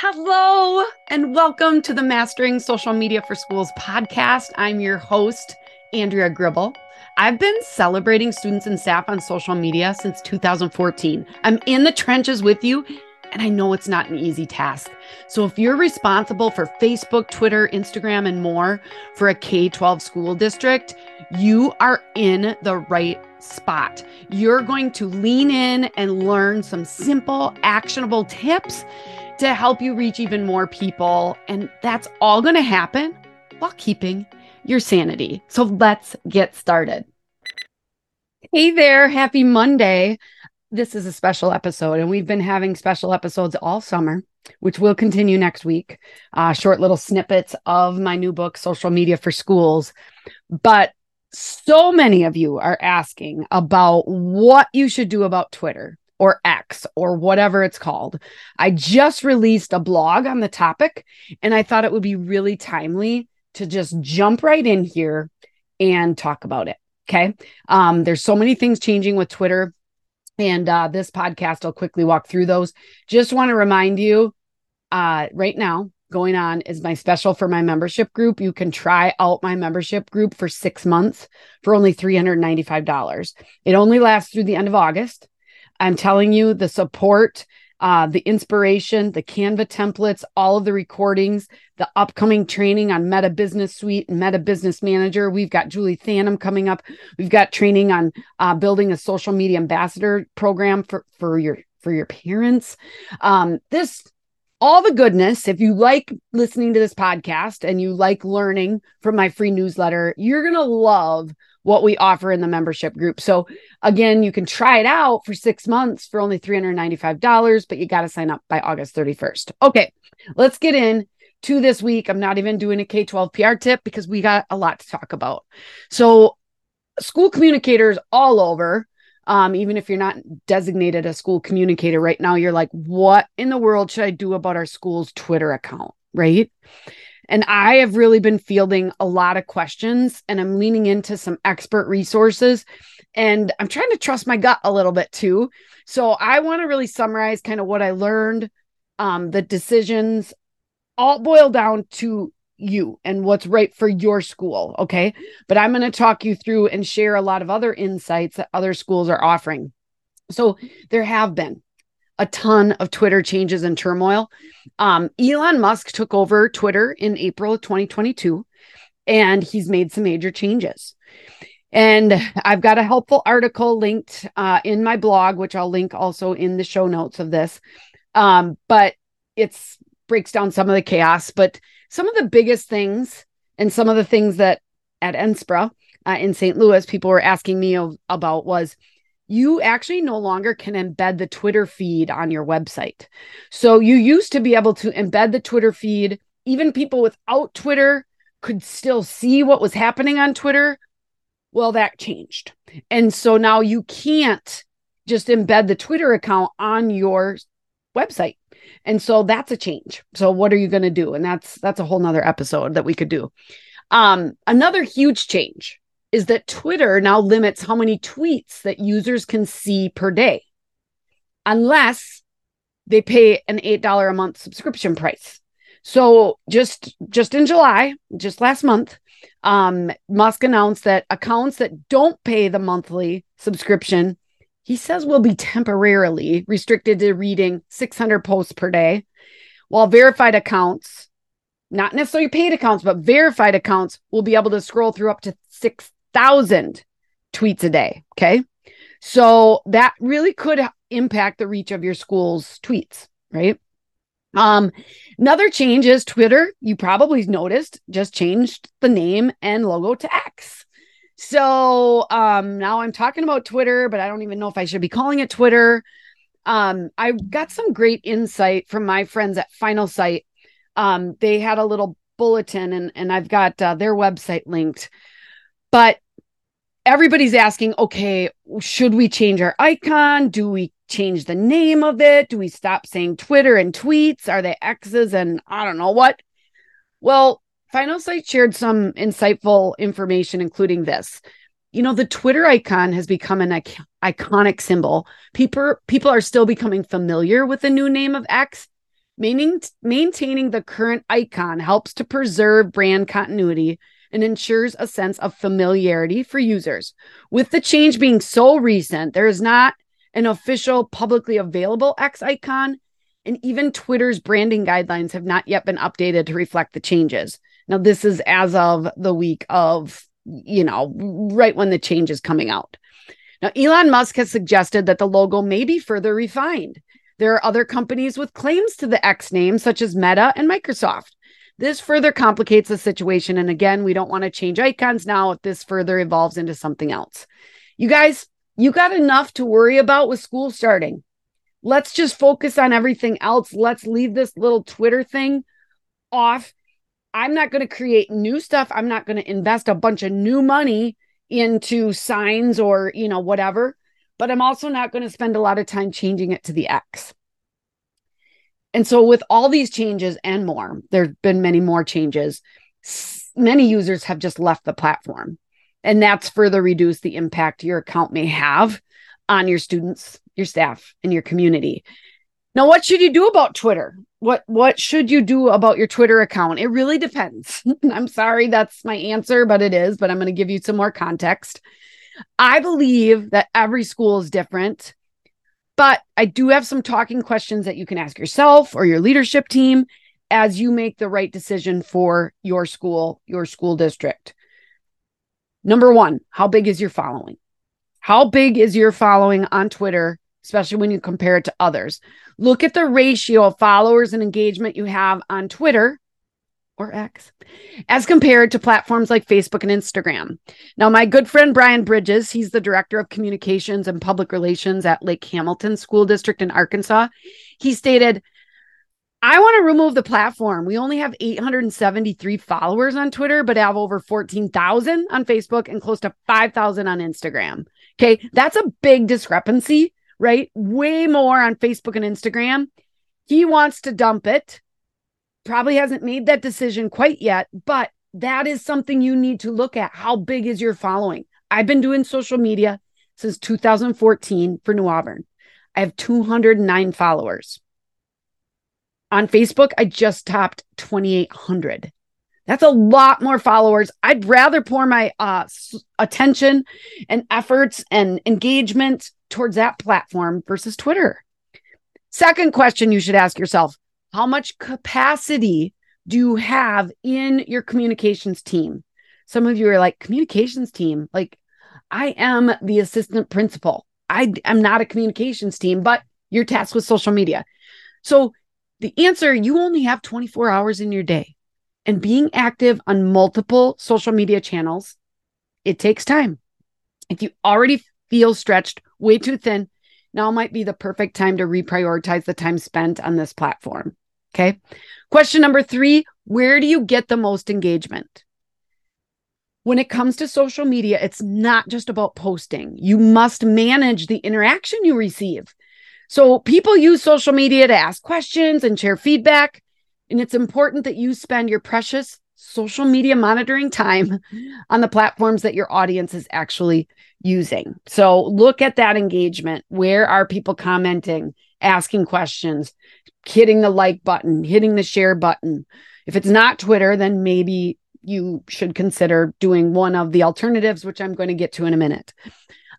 Hello, and welcome to the Mastering Social Media for Schools podcast. I'm your host, Andrea Gribble. I've been celebrating students and staff on social media since 2014. I'm in the trenches with you, and I know it's not an easy task. So, if you're responsible for Facebook, Twitter, Instagram, and more for a K 12 school district, you are in the right spot. You're going to lean in and learn some simple, actionable tips to help you reach even more people. And that's all going to happen while keeping your sanity. So let's get started. Hey there. Happy Monday. This is a special episode, and we've been having special episodes all summer, which will continue next week. Uh, short little snippets of my new book, Social Media for Schools. But so many of you are asking about what you should do about Twitter or X or whatever it's called. I just released a blog on the topic and I thought it would be really timely to just jump right in here and talk about it. Okay. Um, there's so many things changing with Twitter. And uh, this podcast, I'll quickly walk through those. Just want to remind you uh, right now, going on is my special for my membership group. You can try out my membership group for six months for only $395. It only lasts through the end of August. I'm telling you, the support, uh, the inspiration, the Canva templates, all of the recordings, the upcoming training on Meta Business Suite and Meta Business Manager. We've got Julie Thanem coming up. We've got training on uh, building a social media ambassador program for for your for your parents. Um, this all the goodness. If you like listening to this podcast and you like learning from my free newsletter, you're to love what we offer in the membership group. So, again, you can try it out for six months for only $395, but you got to sign up by August 31st. Okay, let's get in to this week. I'm not even doing a K 12 PR tip because we got a lot to talk about. So, school communicators all over um, even if you're not designated a school communicator right now, you're like, what in the world should I do about our school's Twitter account? Right. And I have really been fielding a lot of questions and I'm leaning into some expert resources and I'm trying to trust my gut a little bit too. So I want to really summarize kind of what I learned, um, the decisions all boil down to you and what's right for your school. Okay. But I'm going to talk you through and share a lot of other insights that other schools are offering. So there have been a ton of Twitter changes and turmoil. Um, Elon Musk took over Twitter in April of 2022, and he's made some major changes. And I've got a helpful article linked uh, in my blog, which I'll link also in the show notes of this. Um, but it's breaks down some of the chaos. But some of the biggest things and some of the things that at NSPRA uh, in St. Louis, people were asking me about was you actually no longer can embed the Twitter feed on your website. So you used to be able to embed the Twitter feed. Even people without Twitter could still see what was happening on Twitter. Well, that changed. And so now you can't just embed the Twitter account on your website. And so that's a change. So what are you going to do? And that's that's a whole nother episode that we could do. Um, another huge change is that Twitter now limits how many tweets that users can see per day, unless they pay an eight dollar a month subscription price. So just just in July, just last month, um, Musk announced that accounts that don't pay the monthly subscription he says will be temporarily restricted to reading 600 posts per day, while verified accounts, not necessarily paid accounts, but verified accounts will be able to scroll through up to 6,000 tweets a day. Okay. So that really could impact the reach of your school's tweets, right? Um, another change is Twitter, you probably noticed, just changed the name and logo to X. So um, now I'm talking about Twitter, but I don't even know if I should be calling it Twitter. Um, I got some great insight from my friends at Finalsite. Um, they had a little bulletin, and and I've got uh, their website linked. But everybody's asking, okay, should we change our icon? Do we change the name of it? Do we stop saying Twitter and tweets? Are they X's and I don't know what? Well, Finalsite shared some insightful information, including this. You know, the Twitter icon has become an iconic symbol. People people are still becoming familiar with the new name of X, Maintaining the current icon helps to preserve brand continuity and ensures a sense of familiarity for users. With the change being so recent, there is not an official publicly available X icon, and even Twitter's branding guidelines have not yet been updated to reflect the changes. Now, this is as of the week of, you know, right when the change is coming out. Now, Elon Musk has suggested that the logo may be further refined. There are other companies with claims to the X name, such as Meta and Microsoft. This further complicates the situation. And again, we don't want to change icons now if this further evolves into something else. You guys, you got enough to worry about with school starting. Let's just focus on everything else. Let's leave this little Twitter thing off. I'm not going to create new stuff. I'm not going to invest a bunch of new money into signs or, you know, whatever, but I'm also not going to spend a lot of time changing it to the X. And so, with all these changes and more, there's been many more changes. Many users have just left the platform, and that's further reduced the impact your account may have on your students, your staff, and your community. Now, what should you do about Twitter? What what should you do about your Twitter account? It really depends. I'm sorry that's my answer, but it is, but I'm going to give you some more context. I believe that every school is different. But I do have some talking questions that you can ask yourself or your leadership team as you make the right decision for your school, your school district. Number one, how big is your following? How big is your following on Twitter, especially when you compare it to others? Look at the ratio of followers and engagement you have on Twitter or X as compared to platforms like Facebook and Instagram. Now, my good friend Brian Bridges, he's the director of communications and public relations at Lake Hamilton School District in Arkansas. He stated, I want to remove the platform. We only have 873 followers on Twitter, but have over 14,000 on Facebook and close to 5,000 on Instagram. Okay. That's a big discrepancy, right? Way more on Facebook and Instagram. He wants to dump it probably hasn't made that decision quite yet, but that is something you need to look at. How big is your following? I've been doing social media since 2014 for New Auburn. I have 209 followers. On Facebook, I just topped 2,800. That's a lot more followers. I'd rather pour my uh, attention and efforts and engagement towards that platform versus Twitter. Second question you should ask yourself how much capacity do you have in your communications team? Some of you are like, communications team? Like, I am the assistant principal. I am not a communications team, but you're tasked with social media. So the answer you only have 24 hours in your day. And being active on multiple social media channels, it takes time. If you already feel stretched way too thin, now might be the perfect time to reprioritize the time spent on this platform. Okay. Question number three Where do you get the most engagement? When it comes to social media, it's not just about posting. You must manage the interaction you receive. So people use social media to ask questions and share feedback. And it's important that you spend your precious social media monitoring time on the platforms that your audience is actually using. So look at that engagement. Where are people commenting, asking questions, hitting the like button, hitting the share button? If it's not Twitter, then maybe you should consider doing one of the alternatives, which I'm going to get to in a minute.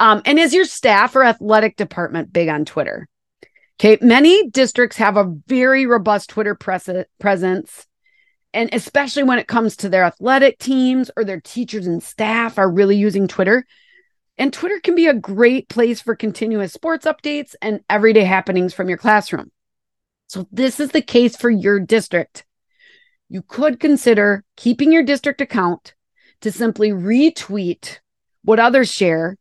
Um, and is your staff or athletic department big on Twitter? Okay, many districts have a very robust Twitter pres- presence and especially when it comes to their athletic teams or their teachers and staff are really using Twitter. And Twitter can be a great place for continuous sports updates and everyday happenings from your classroom. So, this is the case for your district. You could consider keeping your district account to simply retweet what others share,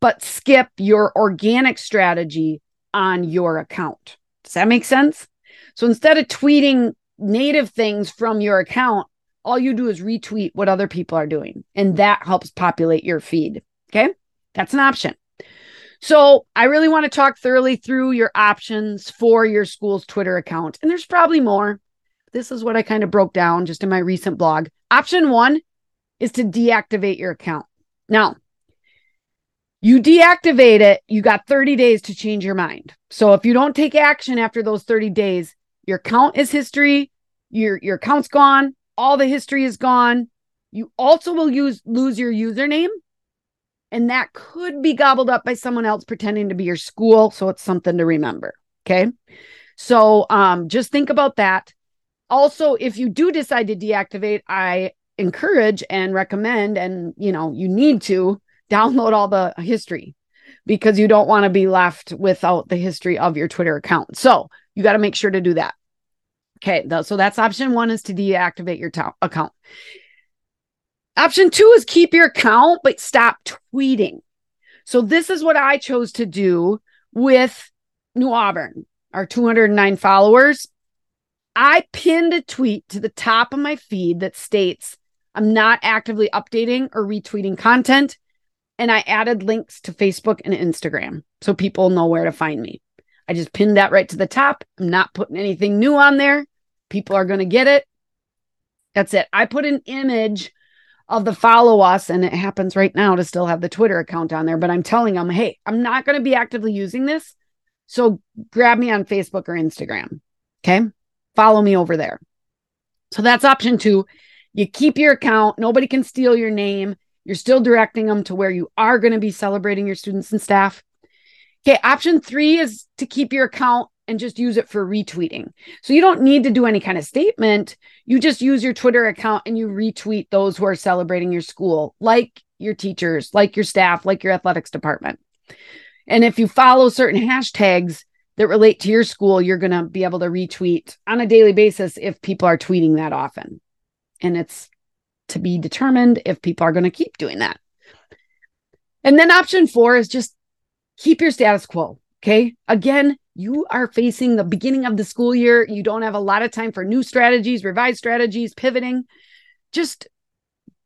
but skip your organic strategy on your account. Does that make sense? So instead of tweeting native things from your account, all you do is retweet what other people are doing, and that helps populate your feed. Okay. That's an option. So, I really want to talk thoroughly through your options for your school's Twitter account. And there's probably more. This is what I kind of broke down just in my recent blog. Option one is to deactivate your account. Now, you deactivate it, you got 30 days to change your mind. So, if you don't take action after those 30 days, Your account is history. Your your account's gone. All the history is gone. You also will use lose your username and that could be gobbled up by someone else pretending to be your school so it's something to remember okay so um just think about that also if you do decide to deactivate i encourage and recommend and you know you need to download all the history because you don't want to be left without the history of your twitter account so you got to make sure to do that okay so that's option one is to deactivate your t- account Option two is keep your account, but stop tweeting. So this is what I chose to do with New Auburn, our 209 followers. I pinned a tweet to the top of my feed that states I'm not actively updating or retweeting content. And I added links to Facebook and Instagram so people know where to find me. I just pinned that right to the top. I'm not putting anything new on there. People are going to get it. That's it. I put an image of the follow us, and it happens right now to still have the Twitter account on there. But I'm telling them, hey, I'm not going to be actively using this. So grab me on Facebook or Instagram. Okay. Follow me over there. So that's option two. You keep your account, nobody can steal your name. You're still directing them to where you are going to be celebrating your students and staff. Okay. Option three is to keep your account and just use it for retweeting. So you don't need to do any kind of statement. You just use your Twitter account and you retweet those who are celebrating your school, like your teachers, like your staff, like your athletics department. And if you follow certain hashtags that relate to your school, you're going to be able to retweet on a daily basis if people are tweeting that often. And it's to be determined if people are going to keep doing that. And then option four is just keep your status quo. Okay. Again, you are facing the beginning of the school year. You don't have a lot of time for new strategies, revised strategies, pivoting. Just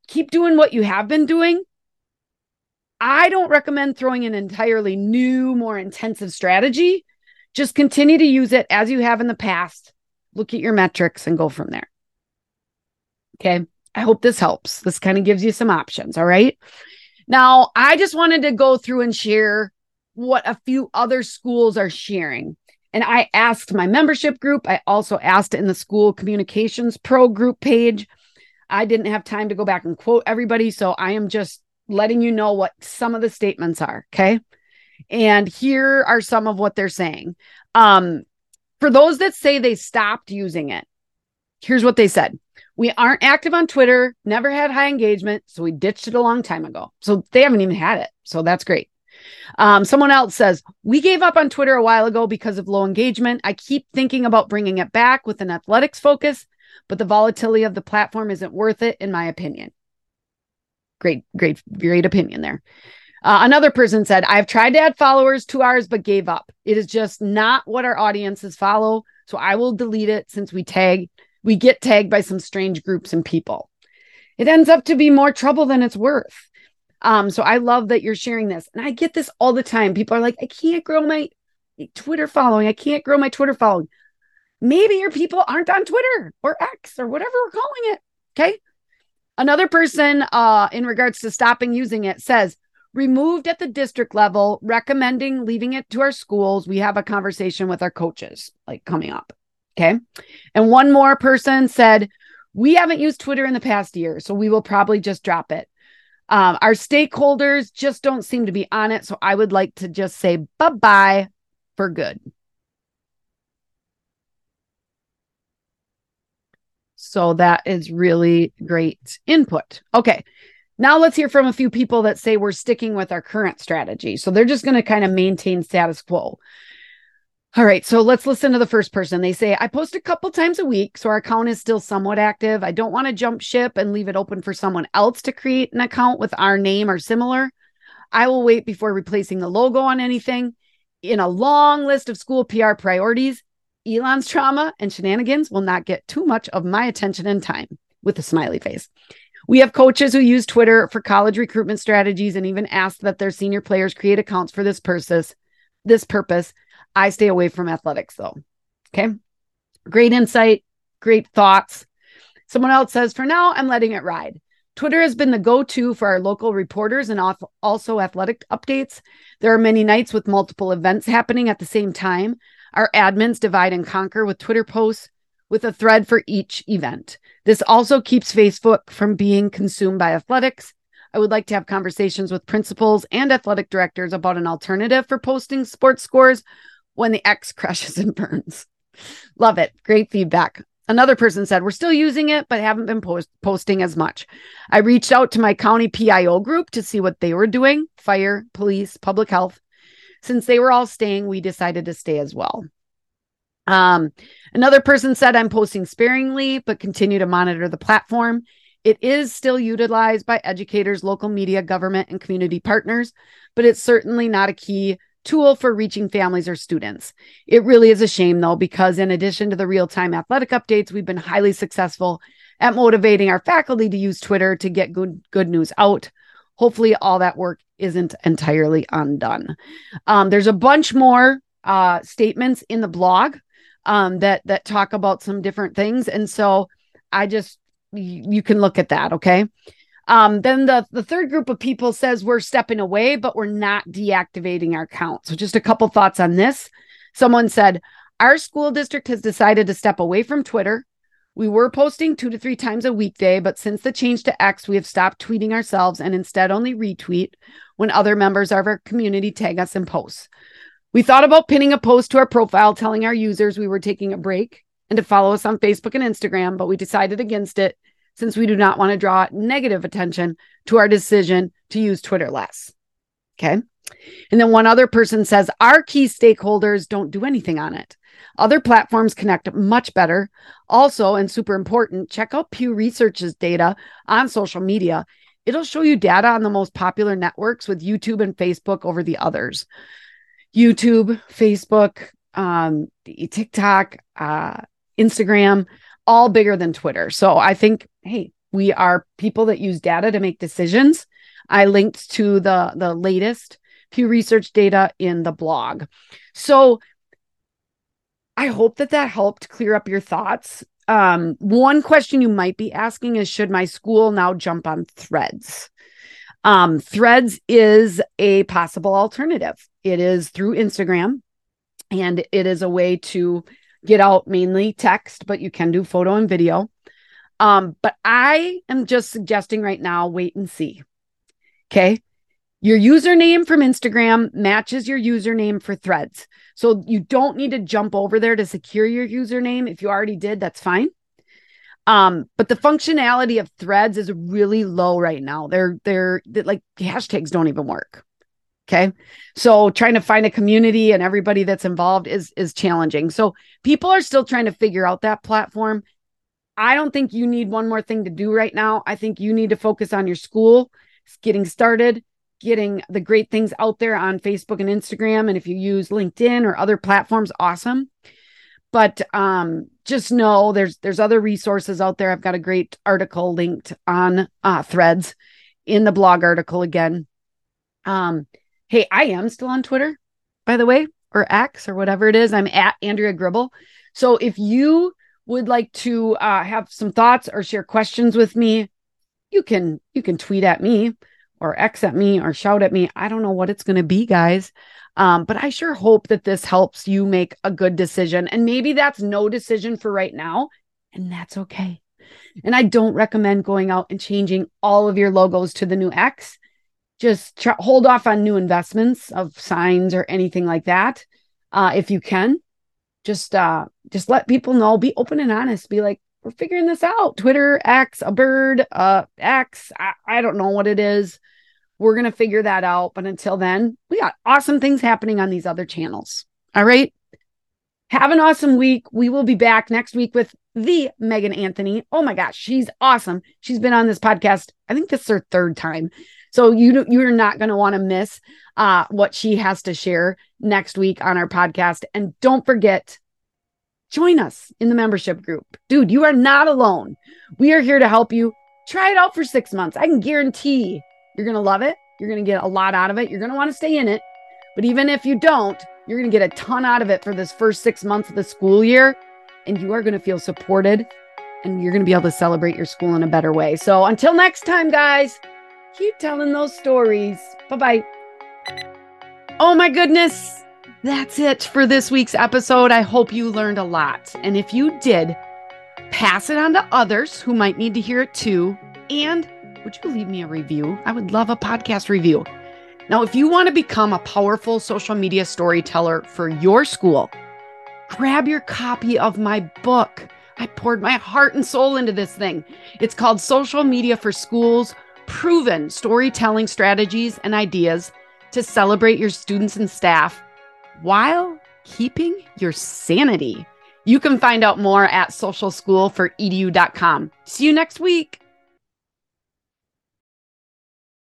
keep doing what you have been doing. I don't recommend throwing an entirely new, more intensive strategy. Just continue to use it as you have in the past. Look at your metrics and go from there. Okay. I hope this helps. This kind of gives you some options. All right. Now, I just wanted to go through and share what a few other schools are sharing. And I asked my membership group. I also asked in the school communications pro group page. I didn't have time to go back and quote everybody. So I am just letting you know what some of the statements are. Okay. And here are some of what they're saying. Um, for those that say they stopped using it, here's what they said. We aren't active on Twitter, never had high engagement. So we ditched it a long time ago. So they haven't even had it. So that's great. Um, someone else says, We gave up on Twitter a while ago because of low engagement. I keep thinking about bringing it back with an athletics focus, but the volatility of the platform isn't worth it, in my opinion. Great, great, great opinion there. Uh, another person said, I've tried to add followers to ours, but gave up. It is just not what our audiences follow. So I will delete it since we tag, we get tagged by some strange groups and people. It ends up to be more trouble than it's worth. Um, so I love that you're sharing this. And I get this all the time. People are like, I can't grow my Twitter following. I can't grow my Twitter following. Maybe your people aren't on Twitter or X or whatever we're calling it. Okay. Another person, uh, in regards to stopping using it, says removed at the district level, recommending leaving it to our schools. We have a conversation with our coaches like coming up. Okay. And one more person said, we haven't used Twitter in the past year, so we will probably just drop it. Um, our stakeholders just don't seem to be on it. So I would like to just say bye bye for good. So that is really great input. Okay. Now let's hear from a few people that say we're sticking with our current strategy. So they're just going to kind of maintain status quo. All right, so let's listen to the first person. They say, I post a couple times a week, so our account is still somewhat active. I don't want to jump ship and leave it open for someone else to create an account with our name or similar. I will wait before replacing the logo on anything. In a long list of school PR priorities, Elon's trauma and shenanigans will not get too much of my attention and time with a smiley face. We have coaches who use Twitter for college recruitment strategies and even ask that their senior players create accounts for this purpose. This purpose I stay away from athletics though. Okay. Great insight, great thoughts. Someone else says, for now, I'm letting it ride. Twitter has been the go to for our local reporters and also athletic updates. There are many nights with multiple events happening at the same time. Our admins divide and conquer with Twitter posts with a thread for each event. This also keeps Facebook from being consumed by athletics. I would like to have conversations with principals and athletic directors about an alternative for posting sports scores when the X crashes and burns. Love it. Great feedback. Another person said, We're still using it, but haven't been post- posting as much. I reached out to my county PIO group to see what they were doing fire, police, public health. Since they were all staying, we decided to stay as well. Um, another person said, I'm posting sparingly, but continue to monitor the platform. It is still utilized by educators, local media, government, and community partners, but it's certainly not a key tool for reaching families or students. It really is a shame, though, because in addition to the real time athletic updates, we've been highly successful at motivating our faculty to use Twitter to get good, good news out. Hopefully, all that work isn't entirely undone. Um, there's a bunch more uh, statements in the blog um, that that talk about some different things, and so I just you can look at that. Okay. Um, then the, the third group of people says we're stepping away, but we're not deactivating our account. So just a couple thoughts on this. Someone said, Our school district has decided to step away from Twitter. We were posting two to three times a weekday, but since the change to X, we have stopped tweeting ourselves and instead only retweet when other members of our community tag us in posts. We thought about pinning a post to our profile telling our users we were taking a break and to follow us on Facebook and Instagram, but we decided against it since we do not want to draw negative attention to our decision to use Twitter less. Okay. And then one other person says, Our key stakeholders don't do anything on it. Other platforms connect much better. Also, and super important, check out Pew Research's data on social media. It'll show you data on the most popular networks with YouTube and Facebook over the others. YouTube, Facebook, um, TikTok, uh, Instagram, all bigger than Twitter. So I think, hey, we are people that use data to make decisions. I linked to the the latest Pew Research data in the blog. So I hope that that helped clear up your thoughts. Um, one question you might be asking is Should my school now jump on threads? Um, threads is a possible alternative. It is through Instagram and it is a way to get out mainly text, but you can do photo and video. Um, but I am just suggesting right now wait and see. Okay. Your username from Instagram matches your username for threads. So you don't need to jump over there to secure your username. If you already did, that's fine. Um, but the functionality of threads is really low right now. They're they're, they're like hashtags don't even work. Okay. So trying to find a community and everybody that's involved is is challenging. So people are still trying to figure out that platform. I don't think you need one more thing to do right now. I think you need to focus on your school, getting started, getting the great things out there on Facebook and Instagram. And if you use LinkedIn or other platforms, awesome. But um, just know there's there's other resources out there. I've got a great article linked on uh, threads in the blog article again. Um, Hey, I am still on Twitter, by the way, or X or whatever it is. I'm at Andrea Gribble. So if you would like to uh, have some thoughts or share questions with me, you can you can tweet at me or X at me or shout at me. I don't know what it's going to be, guys. Um, but I sure hope that this helps you make a good decision. And maybe that's no decision for right now, and that's okay. And I don't recommend going out and changing all of your logos to the new X just hold off on new investments of signs or anything like that uh, if you can. Just uh just let people know be open and honest be like we're figuring this out. Twitter x a bird uh x I, I don't know what it is. We're gonna figure that out. But until then we got awesome things happening on these other channels. All right? Have an awesome week. We will be back next week with the megan anthony. Oh my gosh she's awesome. She's been on this podcast i think this is her third time so you you're not going to want to miss uh, what she has to share next week on our podcast. And don't forget, join us in the membership group, dude. You are not alone. We are here to help you. Try it out for six months. I can guarantee you're going to love it. You're going to get a lot out of it. You're going to want to stay in it. But even if you don't, you're going to get a ton out of it for this first six months of the school year. And you are going to feel supported and you're going to be able to celebrate your school in a better way. So until next time, guys, keep telling those stories. Bye bye. Oh my goodness. That's it for this week's episode. I hope you learned a lot. And if you did, pass it on to others who might need to hear it too. And would you leave me a review? I would love a podcast review. Now, if you want to become a powerful social media storyteller for your school, grab your copy of my book. I poured my heart and soul into this thing. It's called Social Media for Schools Proven Storytelling Strategies and Ideas to Celebrate Your Students and Staff while keeping your sanity. You can find out more at socialschool4edu.com. See you next week.